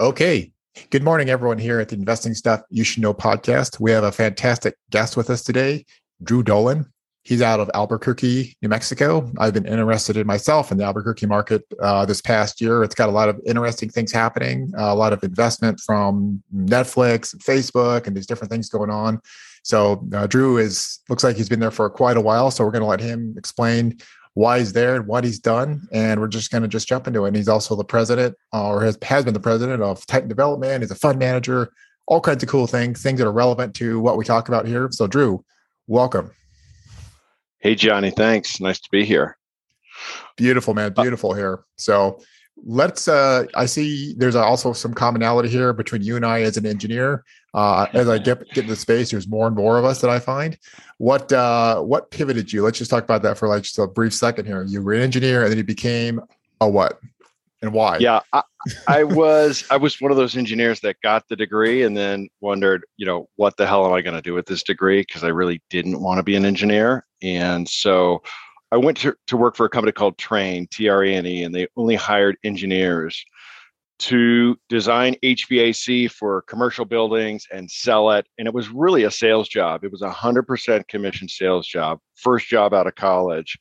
Okay. Good morning, everyone, here at the Investing Stuff You Should Know podcast. We have a fantastic guest with us today, Drew Dolan. He's out of Albuquerque, New Mexico. I've been interested in myself in the Albuquerque market uh, this past year. It's got a lot of interesting things happening, uh, a lot of investment from Netflix and Facebook and these different things going on. So uh, Drew is looks like he's been there for quite a while. So we're going to let him explain why he's there and what he's done. And we're just going to just jump into it. And he's also the president uh, or has, has been the president of Titan Development. He's a fund manager, all kinds of cool things, things that are relevant to what we talk about here. So, Drew, welcome. Hey, Johnny. Thanks. Nice to be here. Beautiful, man. Uh, Beautiful here. So, let's uh i see there's also some commonality here between you and i as an engineer uh as i get get into space there's more and more of us that i find what uh what pivoted you? Let's just talk about that for like just a brief second here. You were an engineer and then you became a what? And why? Yeah I, I was i was one of those engineers that got the degree and then wondered you know what the hell am i going to do with this degree? Because i really didn't want to be an engineer. And so I went to, to work for a company called Trane T R A N E, and they only hired engineers to design HVAC for commercial buildings and sell it. And it was really a sales job. It was a 100% commission sales job, first job out of college.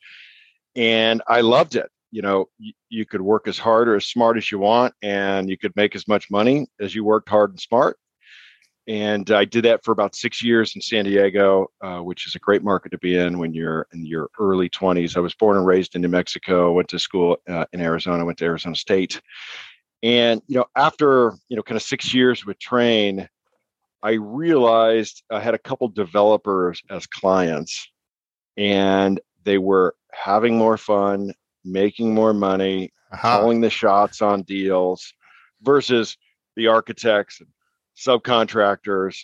And I loved it. You know, you, could work as hard or as smart as you want, and you could make as much money as you worked hard and smart and I did that for about six years in San Diego, uh, which is a great market to be in when you're in your early 20s. I was born and raised in New Mexico. Went to school uh, in Arizona. Went to Arizona State, and you know, after you know, kind of six years with Trane, I realized I had a couple developers as clients, and they were having more fun, making more money, uh-huh. calling the shots on deals, versus the architects and subcontractors,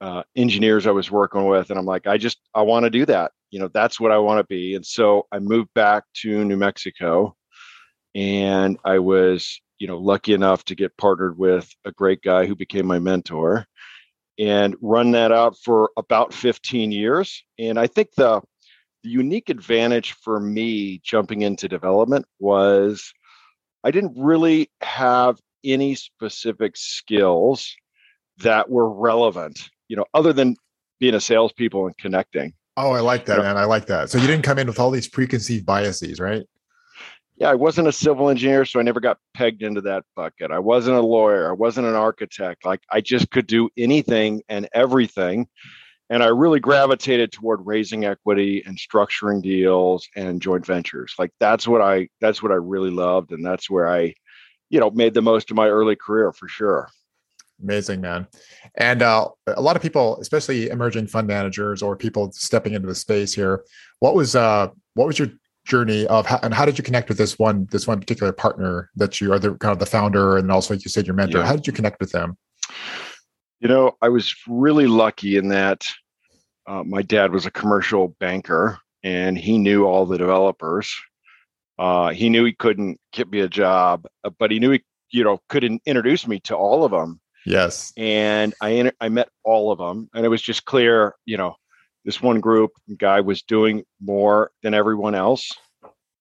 uh, engineers I was working with, and I'm like, I just I want to do that. You know, that's what I want to be. And so I moved back to New Mexico, and I was you know lucky enough to get partnered with a great guy who became my mentor, and run that out for about 15 years. And I think the the unique advantage for me jumping into development was I didn't really have any specific skills that were relevant, you know, other than being a salespeople and connecting. Oh, I like that, you know? man. I like that. So you didn't come in with all these preconceived biases, right? Yeah, I wasn't a civil engineer, so I never got pegged into that bucket. I wasn't a lawyer. I wasn't an architect. Like I just could do anything and everything. And I really gravitated toward raising equity and structuring deals and joint ventures. Like that's what I that's what I really loved. And that's where I, you know, made the most of my early career for sure. Amazing, man. And uh, a lot of people, especially emerging fund managers or people stepping into the space here, what was uh, what was your journey of how, and how did you connect with this one this one particular partner that you are the kind of the founder and also like you said your mentor? Yeah. How did you connect with them? You know, I was really lucky in that uh, my dad was a commercial banker and he knew all the developers. Uh, he knew he couldn't get me a job, uh, but he knew he you know couldn't introduce me to all of them Yes. And I I met all of them, and it was just clear, you know, this one group guy was doing more than everyone else.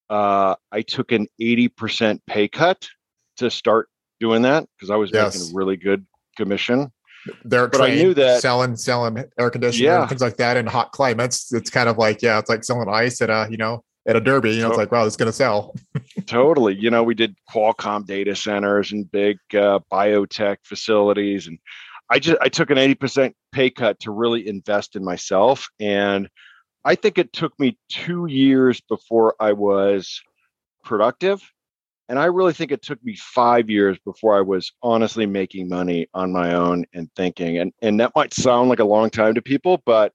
Uh, I took an eighty percent pay cut to start doing that because I was yes. making a really good commission. They're but I knew that selling selling air conditioning yeah. things like that in hot climates. It's kind of like yeah, it's like selling ice at a you know at a derby. You know, it's like, wow, it's going to sell. totally. You know, we did Qualcomm data centers and big uh, biotech facilities, and I just I took an eighty percent pay cut to really invest in myself, and I think it took me two years before I was productive. And I really think it took me five years before I was honestly making money on my own and thinking. And and that might sound like a long time to people, but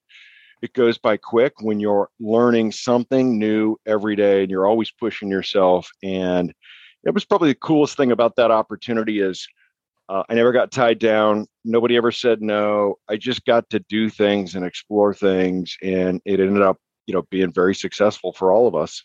it goes by quick when you're learning something new every day and you're always pushing yourself and it was probably the coolest thing about that opportunity is uh, i never got tied down. Nobody ever said no. I just got to do things and explore things and it ended up you know being very successful for all of us.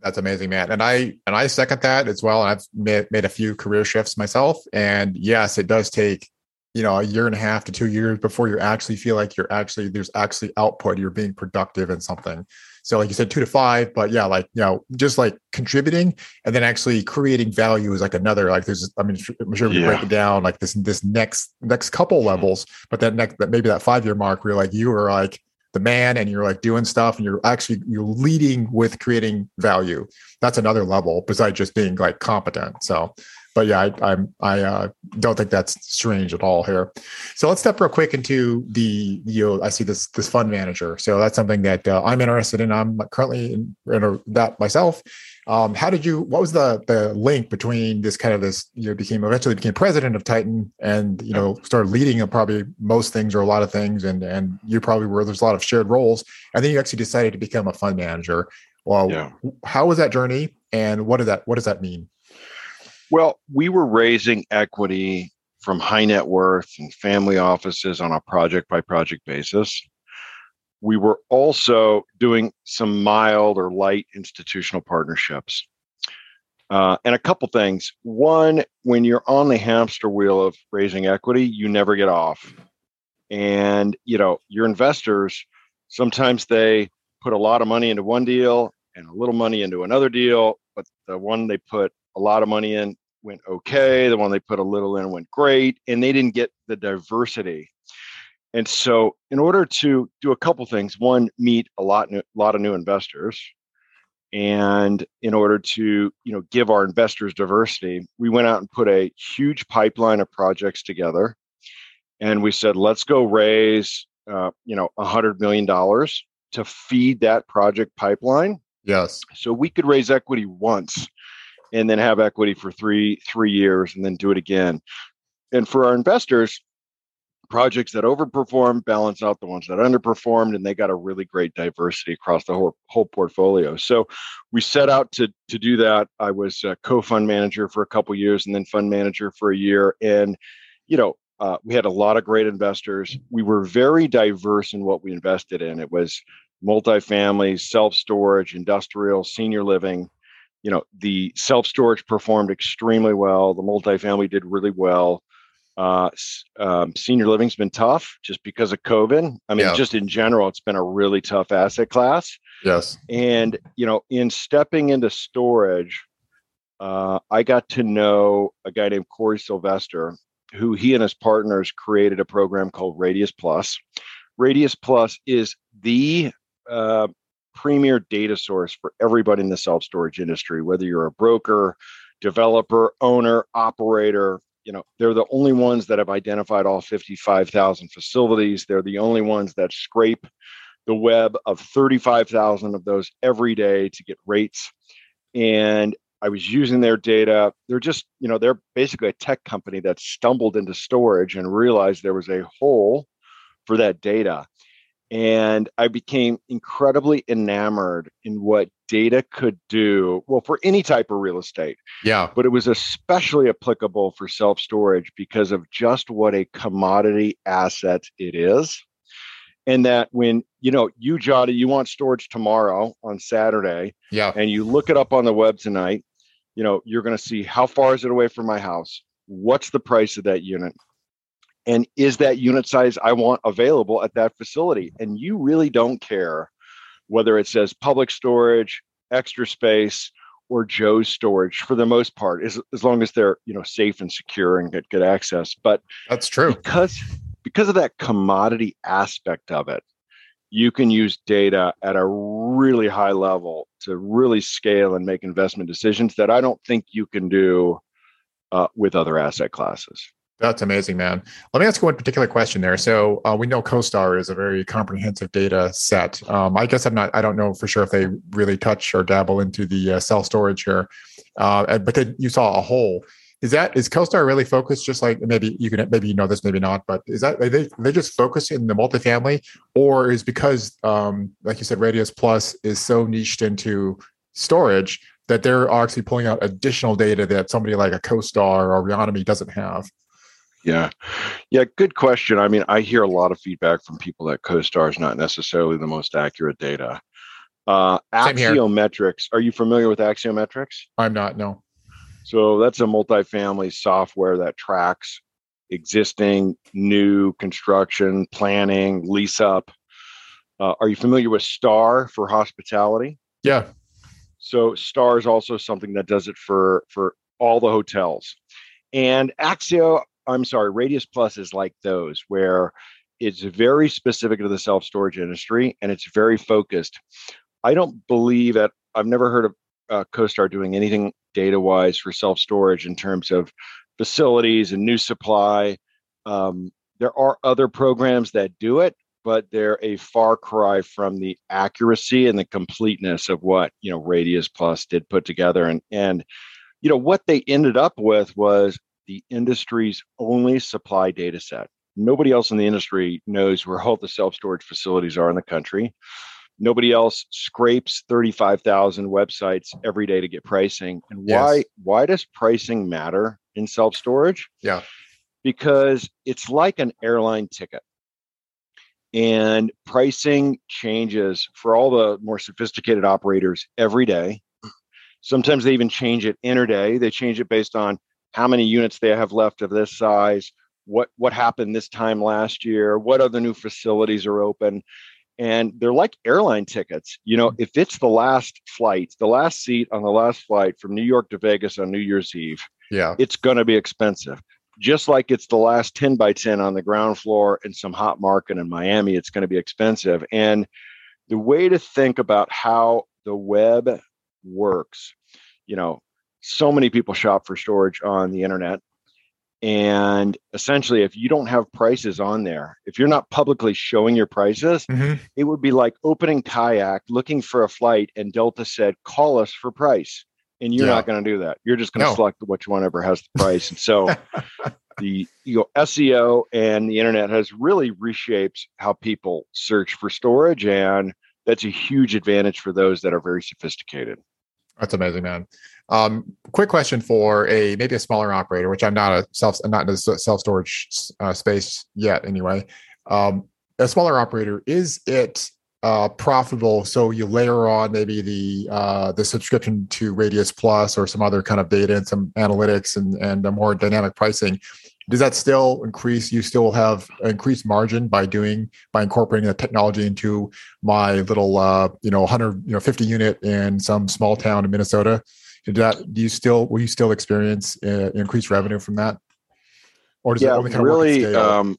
That's amazing man. And i and i second that as well i've made, made a few career shifts myself and yes it does take you know a year and a half to two years before you actually feel like you're actually there's actually output. You're being productive in something So like you said, two to five, but yeah, like you know, just like contributing and then actually creating value is like another. Like there's, I mean, I'm sure we yeah. break it down like this this next next couple mm-hmm. levels, but then next that maybe that five year mark where like you are like the man and you're like doing stuff and you're actually you're leading with creating value that's another level besides just being like competent so but yeah i i'm i uh, don't think that's strange at all here so let's step real quick into the you know i see this this fund manager so that's something that uh, i'm interested in i'm currently in, in a, that myself um, how did you? What was the the link between this kind of this? You know, became eventually became president of Titan, and you know started leading probably most things or a lot of things, and and you probably were there's a lot of shared roles, and then you actually decided to become a fund manager. Well, yeah. how was that journey, and what did that what does that mean? Well, we were raising equity from high net worth and family offices on a project by project basis we were also doing some mild or light institutional partnerships. Uh, and a couple things. One, when you're on the hamster wheel of raising equity, you never get off. And you know, your investors sometimes they put a lot of money into one deal and a little money into another deal, but the one they put a lot of money in went okay. The one they put a little in went great, and they didn't get the diversity and so, in order to do a couple things, one, meet a lot, new, lot of new investors, and in order to you know give our investors diversity, we went out and put a huge pipeline of projects together, and we said, let's go raise uh, you know a hundred million dollars to feed that project pipeline. Yes. So we could raise equity once, and then have equity for three three years, and then do it again. And for our investors, projects that overperform balance out the ones that underperformed and they got a really great diversity across the whole, whole portfolio. So we set out to to do that. I was a co-fund manager for a couple years and then fund manager for a year. And you know uh, we had a lot of great investors. We were very diverse in what we invested in. It was multifamily self-storage industrial senior living you know the self-storage performed extremely well the multifamily did really well uh, um, senior living's been tough just because of COVID. I mean, yeah. just in general, it's been a really tough asset class. Yes. And, you know, in stepping into storage, uh, I got to know a guy named Corey Sylvester, who he and his partners created a program called Radius Plus. Radius Plus is the uh, premier data source for everybody in the self storage industry, whether you're a broker, developer, owner, operator, you know they're the only ones that have identified all 55,000 facilities. They're the only ones that scrape the web of 35,000 of those every day to get rates. And I was using their data. They're just you know they're basically a tech company that stumbled into storage and realized there was a hole for that data and I became incredibly enamored in what data could do. Well, for any type of real estate. Yeah. But it was especially applicable for self storage because of just what a commodity asset it is. And that when, you know, you, Jody, you want storage tomorrow on Saturday. Yeah. And you look it up on the web tonight, you know, you're going to see how far is it away from my house? What's the price of that unit? And is that unit size I want available at that facility? And you really don't care whether it says public storage, extra space, or Joe's storage for the most part, as, as long as they're you know safe and secure and get good access. But that's true because because of that commodity aspect of it, you can use data at a really high level to really scale and make investment decisions that I don't think you can do uh, with other asset classes. That's amazing, man. Let me ask you one particular question there. So uh, we know CoStar is a very comprehensive data set. Um, I guess I'm not. I don't know for sure if they really touch or dabble into the uh, storage here. Uh, but then you saw a hole. Is that is CoStar really focused? Just like maybe you can maybe you know this, maybe not. But is that they they just focus in the multifamily, or is because um, like you said, Radius Plus is so niched into storage that they're actually pulling out additional data that somebody like a CoStar or Reonomy doesn't have? Yeah. Yeah. Good question. I mean, I hear a lot of feedback from people that CoStar is not necessarily the most accurate data. Uh, Axiometrics. Are you familiar with Axiometrics? I'm not. No. So that's a multifamily software that tracks existing, new construction, planning, lease up. Uh, are you familiar with Star for hospitality? Yeah. So Star is also something that does it for for all the hotels. And Axio, I'm sorry, Radius Plus is like those where it's very specific to the self storage industry and it's very focused. I don't believe that I've never heard of uh, CoStar doing anything data wise for self storage in terms of facilities and new supply. Um, there are other programs that do it, but they're a far cry from the accuracy and the completeness of what you know Radius Plus did put together. And and you know what they ended up with was the industry's only supply data set. Nobody else in the industry knows where all the self storage facilities are in the country. Nobody else scrapes 35,000 websites every day to get pricing. And why yes. why does pricing matter in self storage? Yeah. Because it's like an airline ticket. And pricing changes for all the more sophisticated operators every day. Sometimes they even change it interday. They change it based on how many units they have left of this size, what what happened this time last year, what other new facilities are open. And they're like airline tickets. You know, if it's the last flight, the last seat on the last flight from New York to Vegas on New Year's Eve, yeah, it's going to be expensive just like it's the last 10 by 10 on the ground floor in some hot market in Miami, it's going to be expensive. And the way to think about how the web works, you know, so many people shop for storage on the internet. And essentially, if you don't have prices on there, if you're not publicly showing your prices, mm-hmm. it would be like opening kayak, looking for a flight, and Delta said, call us for price and you're yeah. not going to do that. You're just going to no. select which one ever has the price. And so the you know SEO and the internet has really reshaped how people search for storage and that's a huge advantage for those that are very sophisticated. That's amazing, man. Um, quick question for a maybe a smaller operator, which I'm not a self I'm not in the self storage uh, space yet. Anyway, um, a smaller operator is it uh, profitable. So you layer on maybe the uh, the subscription to Radius Plus or some other kind of data and some analytics and and a more dynamic pricing. Does that still increase? You still have increased margin by doing by incorporating the technology into my little uh, you know 100 you know 50 unit in some small town in Minnesota. Did that do you still will you still experience uh, increased revenue from that? Or does yeah, it only kind really, of um,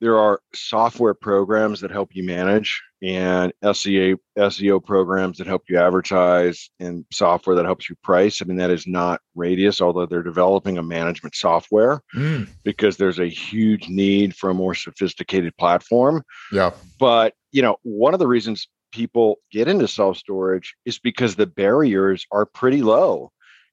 there are software programs that help you manage and SEA SEO programs that help you advertise and software that helps you price. I mean, that is not Radius, although they're developing a management software mm. because there's a huge need for a more sophisticated platform. Yeah. But you know, one of the reasons people get into self storage is because the barriers are pretty low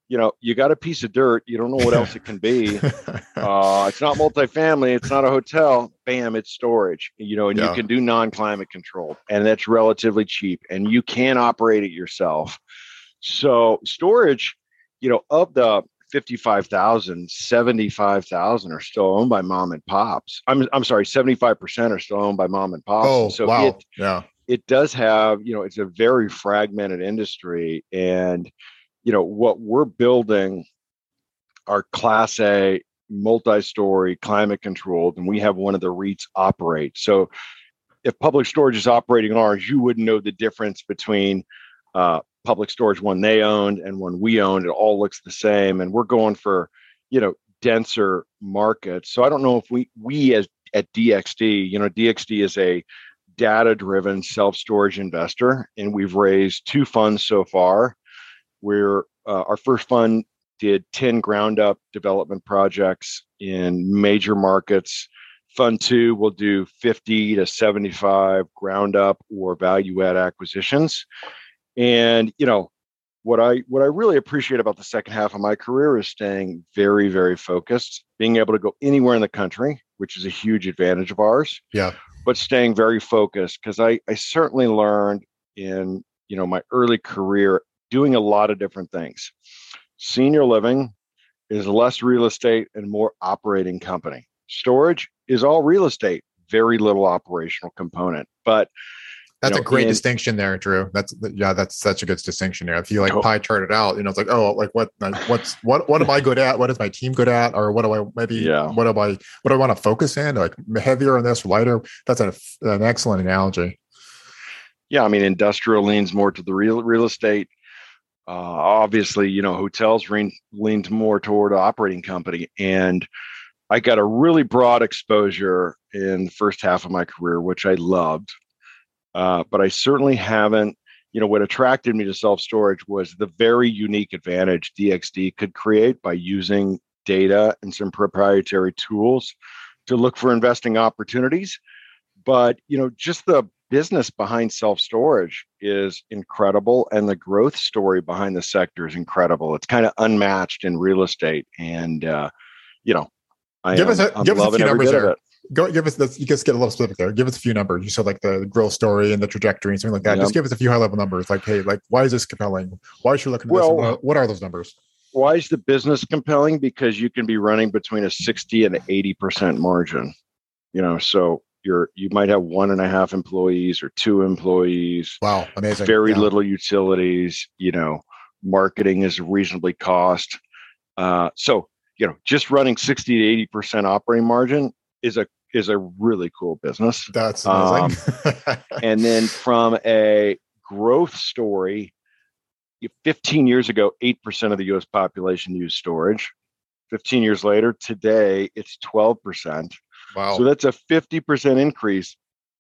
you know, you got a piece of dirt. You don't know what else it can be. Uh, it's not multifamily. It's not a hotel. Bam, it's storage. You know, and yeah. you can do non-climate controlled, and that's relatively cheap, and you can operate it yourself. So storage, you know, of the 55,000, 75,000 are still owned by mom and pops. I'm I'm sorry, 75% are still owned by mom and pops. Oh, so wow. It, yeah. It does have, you know, it's a very fragmented industry and you know what we're building are class a multi-story climate controlled and we have one of the REITs operate so if public storage is operating ours you wouldn't know the difference between uh, public storage one they owned and one we owned it all looks the same and we're going for you know denser markets so i don't know if we we as at dxd you know dxd is a data driven self storage investor and we've raised two funds so far where uh, our first fund did 10 ground up development projects in major markets. Fund two will do 50 to 75 ground up or value add acquisitions. And, you know, what I what I really appreciate about the second half of my career is staying very, very focused, being able to go anywhere in the country, which is a huge advantage of ours. Yeah. But staying very focused because I, I certainly learned in you know my early career doing a lot of different things. Senior living is less real estate and more operating company. Storage is all real estate, very little operational component. But that's you know, a great in, distinction there, Drew. That's yeah, that's such a good distinction there. If you like oh, pie chart it out, you know, it's like, oh, like what, like what's what, what am I good at? What is my team good at? Or what do I maybe, yeah. what am I, what do I want to focus in? Like heavier on this, lighter. That's an, an excellent analogy. yeah, I mean, industrial leans more to the real real estate. Uh, obviously, you know, hotels lean, leaned more toward operating company, and I got a really broad exposure in the first half of my career, which I loved. Uh, but I certainly haven't. You know, what attracted me to self storage was the very unique advantage DXD could create by using data and some proprietary tools to look for investing opportunities. But you know, just the business behind self storage is incredible, and the growth story behind the sector is incredible. It's kind of unmatched in real estate, and uh, you know, I give am, us a, I'm give us a few numbers there. Go give us this. You just get a little specific there. Give us a few numbers. You said like the growth story and the trajectory and something like that. Yep. Just give us a few high level numbers. Like, hey, like why is this compelling? Why should you look at this? Well- And What, what are those numbers? Why is the business compelling? Because you can be running between a 60 and 80 percent margin. You know, so you're you might have one and a half employees or two employees, Wow, amazing. very Yeah. little utilities. You know, marketing is reasonably cost. Uh, so you know, just running 60 to 80 percent operating margin is a is a really cool business. That's amazing. And then from a growth story, 15 years ago, 8% of the US population used storage. 15 years later, today it's 12%. wow. So that's a 50% increase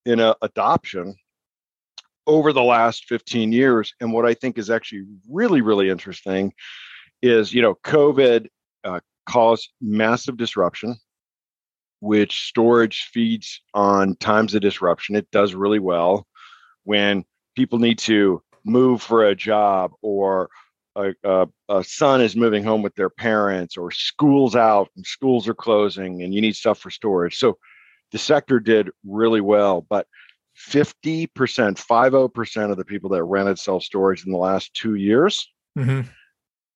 in uh, adoption over the last 15 years. And what I think is actually really, really interesting is, you know, COVID uh, caused massive disruption, which storage feeds on times of disruption. It does really well when people need to move for a job or a, a, a son is moving home with their parents or school's out and schools are closing and you need stuff for storage. So the sector did really well, but 50%, 50% of the people that rented self storage in the last two years, Mhm.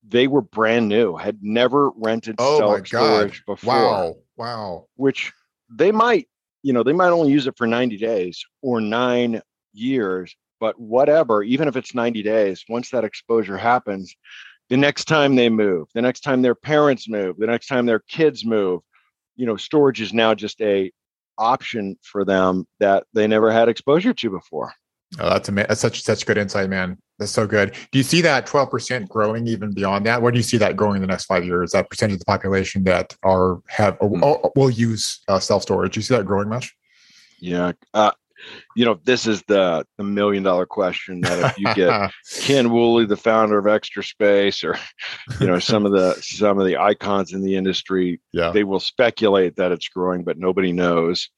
They were brand new, had never rented Oh my self god. storage before, Wow. Wow. which they might, you know, they might only use it for 90 days or nine years, but whatever, even if it's 90 days, once that exposure happens, the next time they move, the next time their parents move, the next time their kids move, you know, storage is now just a option for them that they never had exposure to before. Oh, that's ama- that's such such good insight, man. That's so good. Do you see that twelve percent growing even beyond that? Where do you see that growing in the next five years? That percentage of the population that are have Hmm. or will use uh, self storage. Do you see that growing much? Yeah. Uh, you know, this is the the million dollar question that if you get Ken Woolley, the founder of Extra Space, or you know some of the some of the icons in the industry, yeah, they will speculate that it's growing, but nobody knows.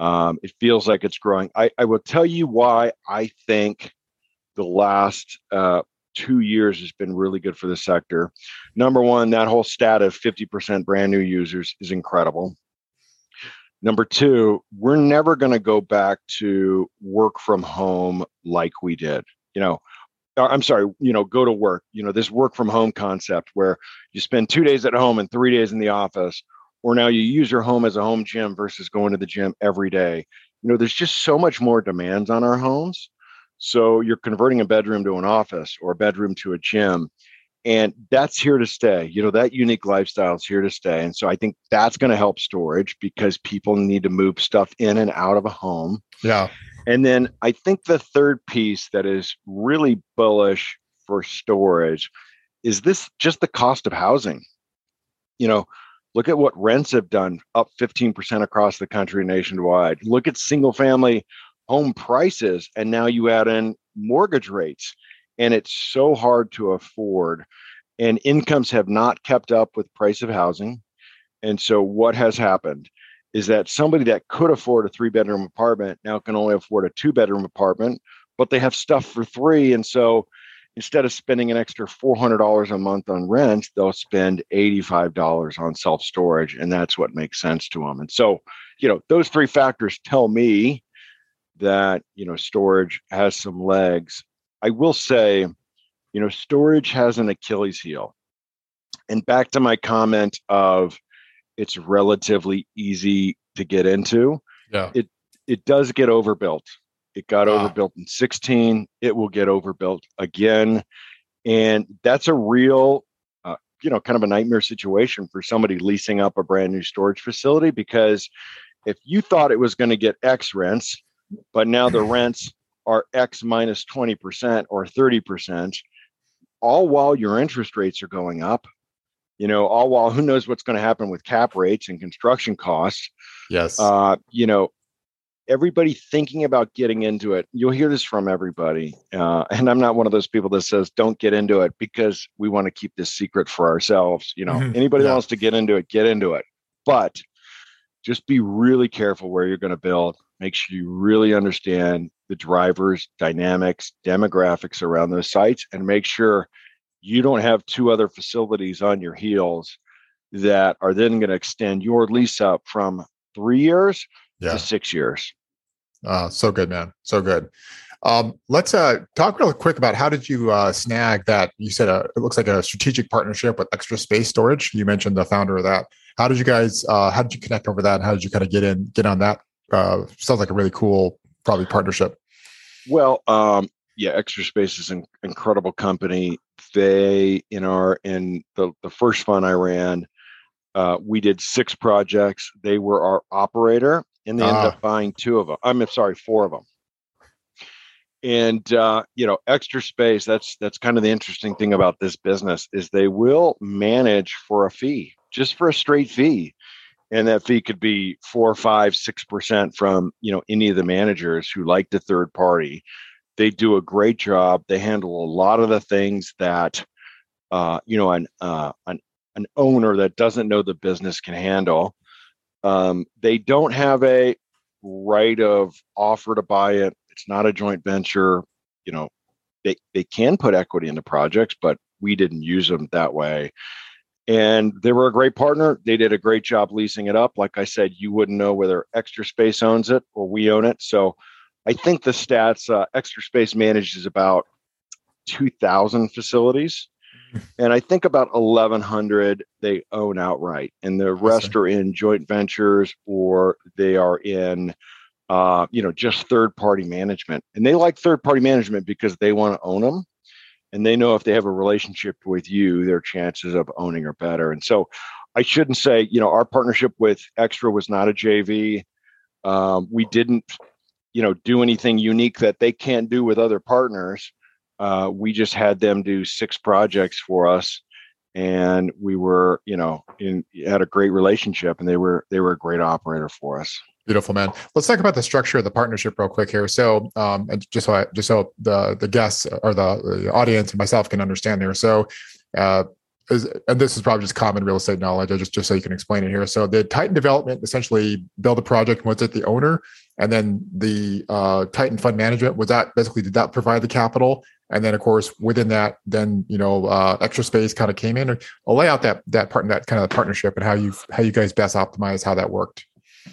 Um, it feels like it's growing. I, I will tell you why I think the last uh, two years has been really good for the sector. Number one, that whole stat of 50% brand new users is incredible. Number two, we're never going to go back to work from home like we did. You know, uh, I'm sorry, you know, go to work. You know, this work from home concept where you spend two days at home and three days in the office, or now you use your home as a home gym versus going to the gym every day. You know, there's just so much more demands on our homes. So you're converting a bedroom to an office or a bedroom to a gym. And that's here to stay. You know, that unique lifestyle is here to stay. And so I think that's going to help storage because people need to move stuff in and out of a home. yeah, And then I think the third piece that is really bullish for storage is this just the cost of housing. You know, look at what rents have done up 15% across the country nationwide. Look at single family home prices. And now you add in mortgage rates, and it's so hard to afford. And incomes have not kept up with price of housing. And so what has happened? is that somebody that could afford a three bedroom apartment now can only afford a two bedroom apartment, but they have stuff for three. And so instead of spending an extra $400 a month on rent, they'll spend $85 on self storage. And that's what makes sense to them. And so, you know, those three factors tell me that, you know, storage has some legs. I will say, you know, storage has an Achilles heel. And back to my comment of, it's relatively easy to get into. yeah. It it does get overbuilt. It got overbuilt in 16. It will get overbuilt again. And that's a real, uh, you know, kind of a nightmare situation for somebody leasing up a brand new storage facility because if you thought it was going to get X rents, but now the rents are X minus 20% or 30%, all while your interest rates are going up. You know, all while who knows what's going to happen with cap rates and construction costs. Yes. Uh, you know, everybody thinking about getting into it. You'll hear this from everybody. Uh, and I'm not one of those people that says don't get into it because we want to keep this secret for ourselves. You know, Mhm. anybody Yeah. wants to get into it, get into it. But just be really careful where you're going to build. Make sure you really understand the drivers, dynamics, demographics around those sites, and make sure you don't have two other facilities on your heels that are then going to extend your lease up from three years Yeah. to six years. Uh, so good, man. So good. Um, let's uh, talk real quick about how did you uh, snag that? You said uh, it looks like a strategic partnership with Extra Space Storage. You mentioned the founder of that. How did you guys? Uh, how did you connect over that? How did you kind of get in, get on that? Uh, sounds like a really cool, probably partnership. Well, um, yeah, Extra Space is an incredible company. They in our in the the first fund I ran, uh, we did six projects. They were our operator, and they ended Ah. up buying two of them. I'm sorry, four of them. And uh, you know, Extra Space. That's that's kind of the interesting thing about this business is they will manage for a fee, just for a straight fee and that fee could be four, five, six percent from you know any of the managers who like the third party. They do a great job. They handle a lot of the things that uh, you know an uh, an an owner that doesn't know the business can handle. Um, they don't have a right of offer to buy it. It's not a joint venture. You know, they they can put equity into projects, but we didn't use them that way and they were a great partner. They did a great job leasing it up. Like I said, you wouldn't know whether Extra Space owns it or we own it. So I think the stats uh, Extra Space manages about 2,000 facilities. And I think about 1,100 they own outright, and the rest are in joint ventures or they are in, uh, you know, just third party management. And they like third party management because they want to own them and they know if they have a relationship with you, their chances of owning are better. And so I shouldn't say, you know, our partnership with Extra was not a JV. Um, we didn't, you know, do anything unique that they can't do with other partners. Uh, we just had them do six projects for us and we were you know in had a great relationship and they were they were a great operator for us Beautiful, man. Let's talk about the structure of the partnership real quick here. So, um, just so I, just so the the guests or the, the audience and myself can understand here. So, uh, is, and this is probably just common real estate knowledge. I just just so you can explain it here. So, the Titan Development essentially build a project. Was it the owner, and then the uh, Titan Fund Management was that basically did that provide the capital, and then of course within that, then you know uh, Extra Space kind of came in. I'll lay out that that part that kind of partnership and how you how you guys best optimize how that worked.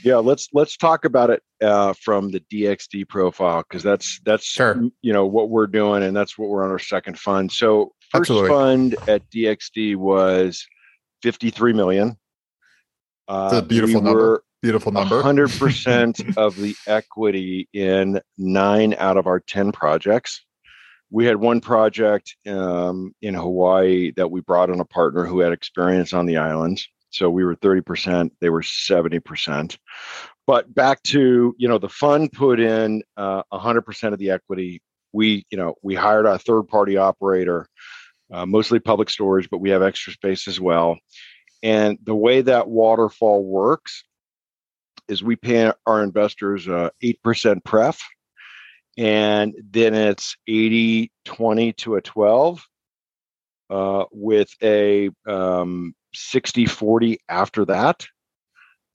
Yeah let's let's talk about it uh, from the dxd profile because that's that's Sure. you know what we're doing and that's what we're on our second fund so first Absolutely. fund at dxd was 53 million uh, It's a beautiful we number. were Beautiful number. 100% of the equity in nine out of our 10 projects. We had one project um, in Hawaii that we brought on a partner who had experience on the islands. So we were 30%, they were 70%. But back to, you know, the fund put in uh, 100% of the equity. We, you know, we hired our third party operator, uh, mostly public storage, but we have extra space as well. And the way that waterfall works is we pay our investors uh, 8% pref and then it's 80 20 to a 12 uh, with a um, 60 40 after that.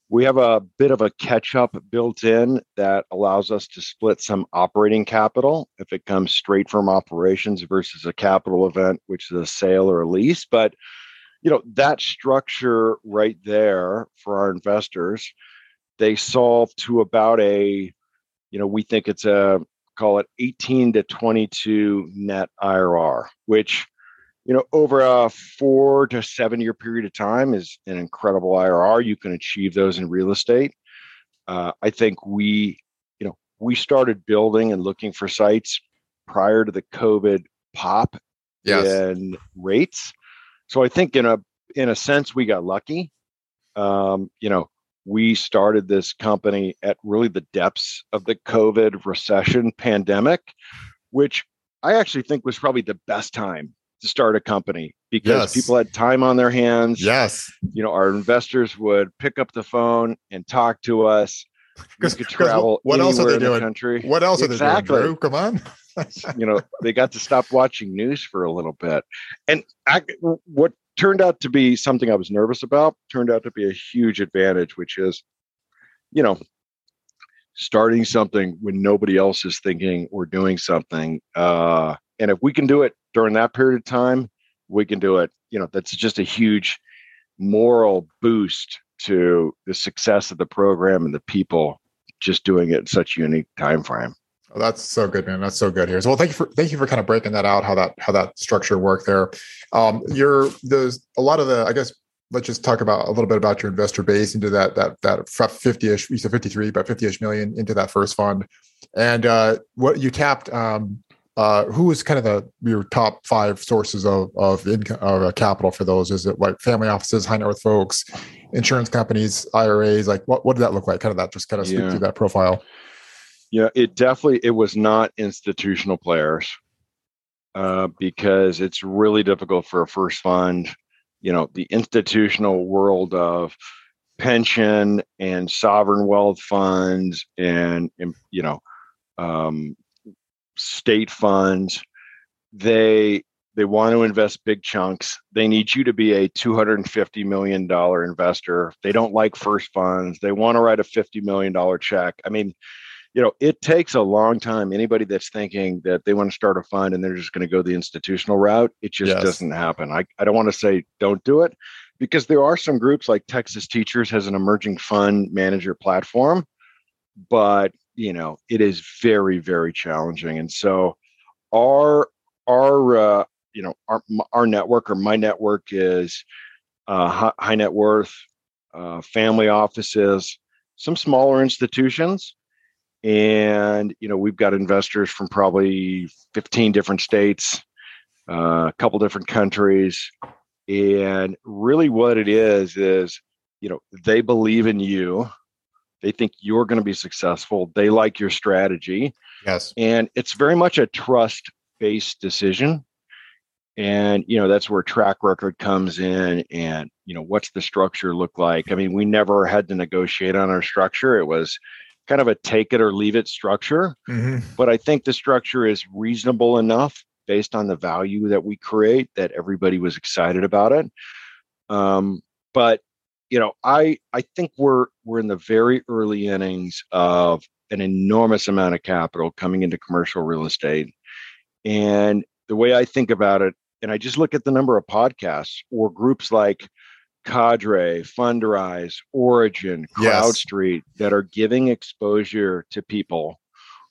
We have a bit of a catch up built in that allows us to split some operating capital if it comes straight from operations versus a capital event which is a sale or a lease. But you know that structure right there for our investors they solve to about a you know we think it's a call it 18 to 22 net irr which you know over a four to seven year period of time is an incredible irr you can achieve those in real estate. Uh, i think we you know we started building and looking for sites prior to the covid pop Yes. in rates. So i think in a in a sense we got lucky. Um, you know we started this company at really the depths of the COVID recession pandemic, which I actually think was probably the best time to start a company because yes. people had time on their hands. Yes. You know, our investors would pick up the phone and talk to us. We could travel what else are they doing? The country. What else exactly. are they doing, Drew? Come on. you know, they got to stop watching news for a little bit. And I, what turned out to be something I was nervous about, turned out to be a huge advantage, which is, you know, starting something when nobody else is thinking or doing something. Uh, and if we can do it during that period of time, we can do it. You know, that's just a huge moral boost to the success of the program and the people just doing it in such a unique time frame. Oh, that's so good, man. That's so good here. So, well, thank you for thank you for kind of breaking that out, how that how that structure worked there. Um, you're there's a lot of the, I guess, let's just talk about a little bit about your investor base into that that that 50ish, you said 53, but 50ish million into that first fund, and uh, what you tapped. Um, uh, who is kind of the your top five sources of of income of uh, capital for those? Is it like family offices, high net worth folks, insurance companies, IRAs? Like what what did that look like? Kind of that just kind of speak yeah. through that profile. Yeah, it definitely it was not institutional players uh, because it's really difficult for a first fund. You know, the institutional world of pension and sovereign wealth funds and, and you know um, state funds they they want to invest big chunks. They need you to be a 250 million dollar investor. They don't like first funds. They want to write a 50 million dollar check. I mean you know it takes a long time. Anybody that's thinking that they want to start a fund and they're just going to go the institutional route it just yes. doesn't happen. I, I don't want to say don't do it because there are some groups like texas teachers has an emerging fund manager platform but you know it is very very challenging. And so our our uh, you know our, our network or my network is uh, high, high net worth uh, family offices some smaller institutions and you know we've got investors from probably 15 different states uh, a couple different countries. And really what it is is you know they believe in you. They think you're going to be successful. They like your strategy. Yes. And it's very much a trust based decision. And you know that's where track record comes in and you know what's the structure look like? I mean we never had to negotiate on our structure. It was kind of a take it or leave it structure. Mm-hmm. But I think the structure is reasonable enough based on the value that we create that everybody was excited about it. Um, but you know, I I think we're we're in the very early innings of an enormous amount of capital coming into commercial real estate. And the way I think about it, and I just look at the number of podcasts or groups like Cadre, Fundrise, Origin, CrowdStreet yes. that are giving exposure to people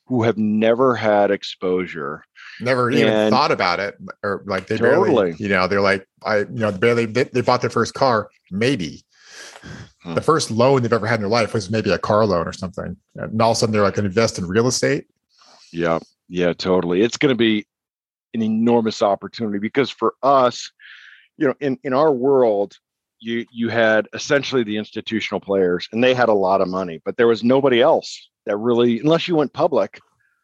who have never had exposure, never and even thought about it, or like they totally. barely, you know, they're like, I, you know, barely they, they bought their first car, maybe. Hmm. The first loan they've ever had in their life was maybe a car loan or something, and all of a sudden they're like, "Can invest in real estate." Yeah, yeah, totally. It's going to be an enormous opportunity because for us, you know, in in our world, you you had essentially the institutional players and they had a lot of money but there was nobody else that really unless you went public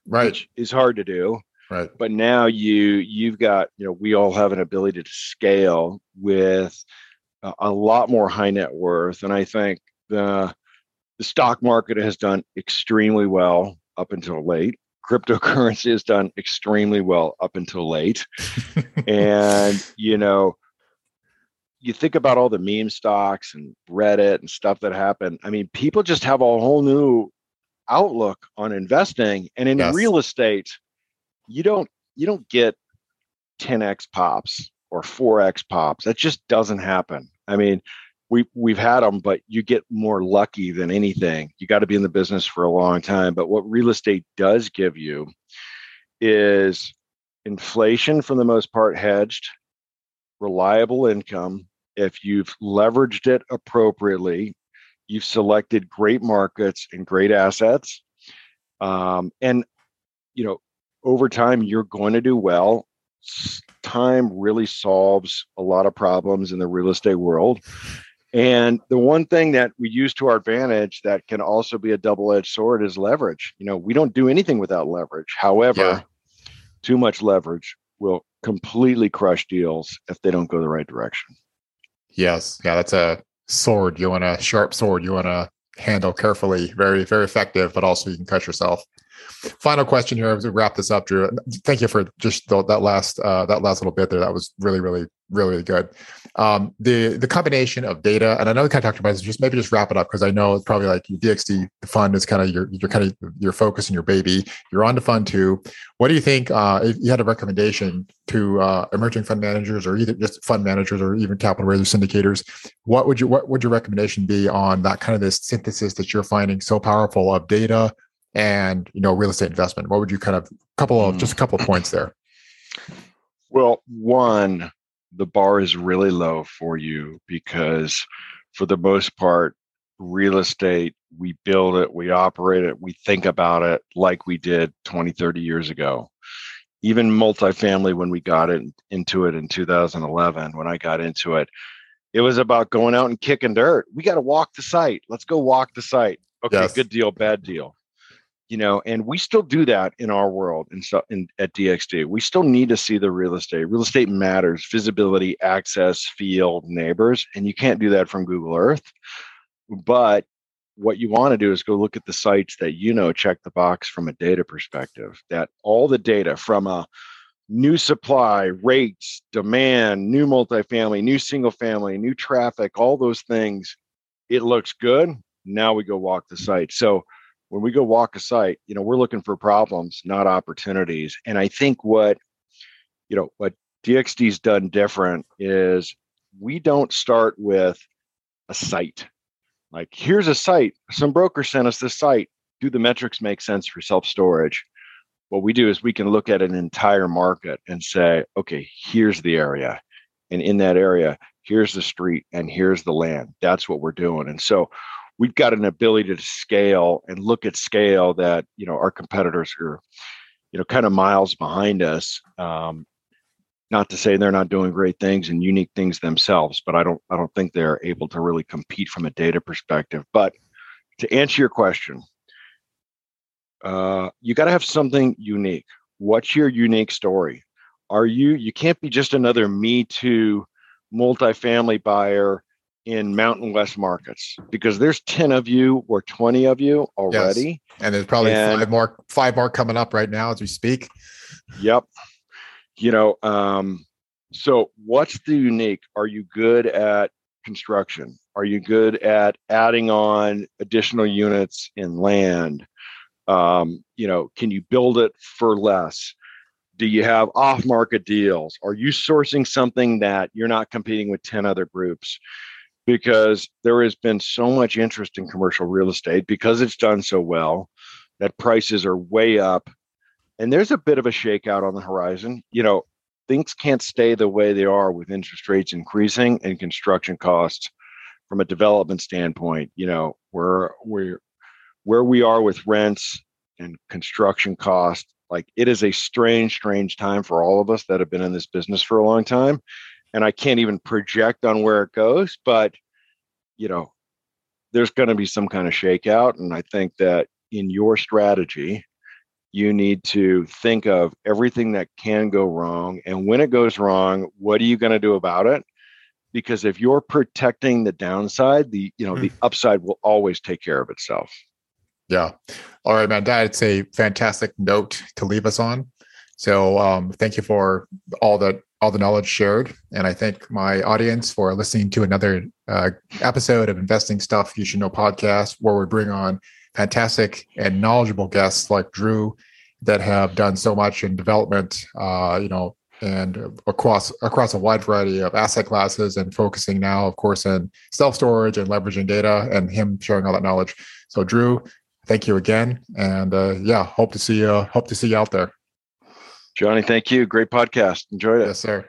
right. which is hard to do. Right. But now you you've got you know we all have an ability to scale with a, a lot more high net worth and i think the the stock market has done extremely well up until late. Cryptocurrency has done extremely well up until late. And you know you think about all the meme stocks and Reddit and stuff that happened. I mean, people just have a whole new outlook on investing. And in yes. real estate, you don't you don't get 10x pops or 4x pops. That just doesn't happen. I mean, we we've had them, but you get more lucky than anything. You got to be in the business for a long time. But what real estate does give you is inflation for the most part hedged reliable income, if you've leveraged it appropriately, you've selected great markets and great assets, um, and you know over time you're going to do well. Time really solves a lot of problems in the real estate world, And the one thing that we use to our advantage that can also be a double-edged sword is leverage. You know, we don't do anything without leverage. However, yeah. too much leverage will completely crush deals if they don't go the right direction. Yes. Yeah, that's a sword. You want a sharp sword. You want to handle carefully. Very, very effective, but also you can cut yourself. Final question here we wrap this up, Drew. Thank you for just the, that last uh, that last little bit there. That was really, really, really, really good. Um, the the combination of data, and I know we kind of talked about this. Just maybe just wrap it up because I know it's probably like your DXD fund is kind of your your kind of your focus and your baby. You're on to fund two. What do you think? Uh, if you had a recommendation to uh, emerging fund managers, or either just fund managers, or even capital raisers, syndicators, what would you what would your recommendation be on that kind of this synthesis that you're finding so powerful of data, and you know real estate investment. What would you kind of couple of just a couple of hmm. points there. Well one the bar is really low for you because for the most part real estate we build it we operate it we think about it like we did 20 30 years ago. Even multifamily when we got it into it in 2011 when i got into it it was about going out and kicking dirt. We got to walk the site. Let's go walk the site. Okay yes. good deal bad deal you know and we still do that in our world and so in, at dxd we still need to see the real estate. Real estate matters visibility access field neighbors and you can't do that from google earth. But what you want to do is go look at the sites that you know check the box from a data perspective that all the data from a new supply rates demand new multifamily new single family new traffic all those things it looks good. Now we go walk the site. So when we go walk a site, you know, we're looking for problems, not opportunities. And I think what, you know, what DXD's done different is we don't start with a site. Like, here's a site. Some broker sent us this site. Do the metrics make sense for self storage? What we do is we can look at an entire market and say, okay, here's the area. And in that area, here's the street and here's the land. That's what we're doing. And so we've got an ability to scale and look at scale that you know our competitors are you know kind of miles behind us um, not to say they're not doing great things and unique things themselves but i don't i don't think they're able to really compete from a data perspective. But to answer your question uh, you got to have something unique. What's your unique story? Are you you can't be just another me too multifamily buyer in Mountain West markets because there's 10 of you or 20 of you already. Yes. And there's probably and, five more five more coming up right now as we speak. Yep. You know, um, so what's the unique? Are you good at construction? Are you good at adding on additional units in land? Um, you know, can you build it for less? Do you have off market deals? Are you sourcing something that you're not competing with 10 other groups? Because there has been so much interest in commercial real estate because it's done so well that prices are way up. And there's a bit of a shakeout on the horizon. You know things can't stay the way they are with interest rates increasing and construction costs from a development standpoint. You know where we're where we are with rents and construction costs like it is a strange strange time for all of us that have been in this business for a long time and I can't even project on where it goes, but you know, there's going to be some kind of shakeout. And I think that in your strategy, you need to think of everything that can go wrong. And when it goes wrong, what are you going to do about it? Because if you're protecting the downside, the you know, mm. the upside will always take care of itself. Yeah. All right, man. That's a fantastic note to leave us on. So um, thank you for all the all the knowledge shared, and I thank my audience for listening to another uh, episode of Investing Stuff You Should Know podcast, where we bring on fantastic and knowledgeable guests like Drew that have done so much in development, uh, you know, and across across a wide variety of asset classes, and focusing now, of course, in self storage and leveraging data, and him sharing all that knowledge. So, Drew, thank you again, and uh, yeah, hope to see you. Hope to see you out there. Johnny, thank you. Great podcast. Enjoyed it. Yes, sir.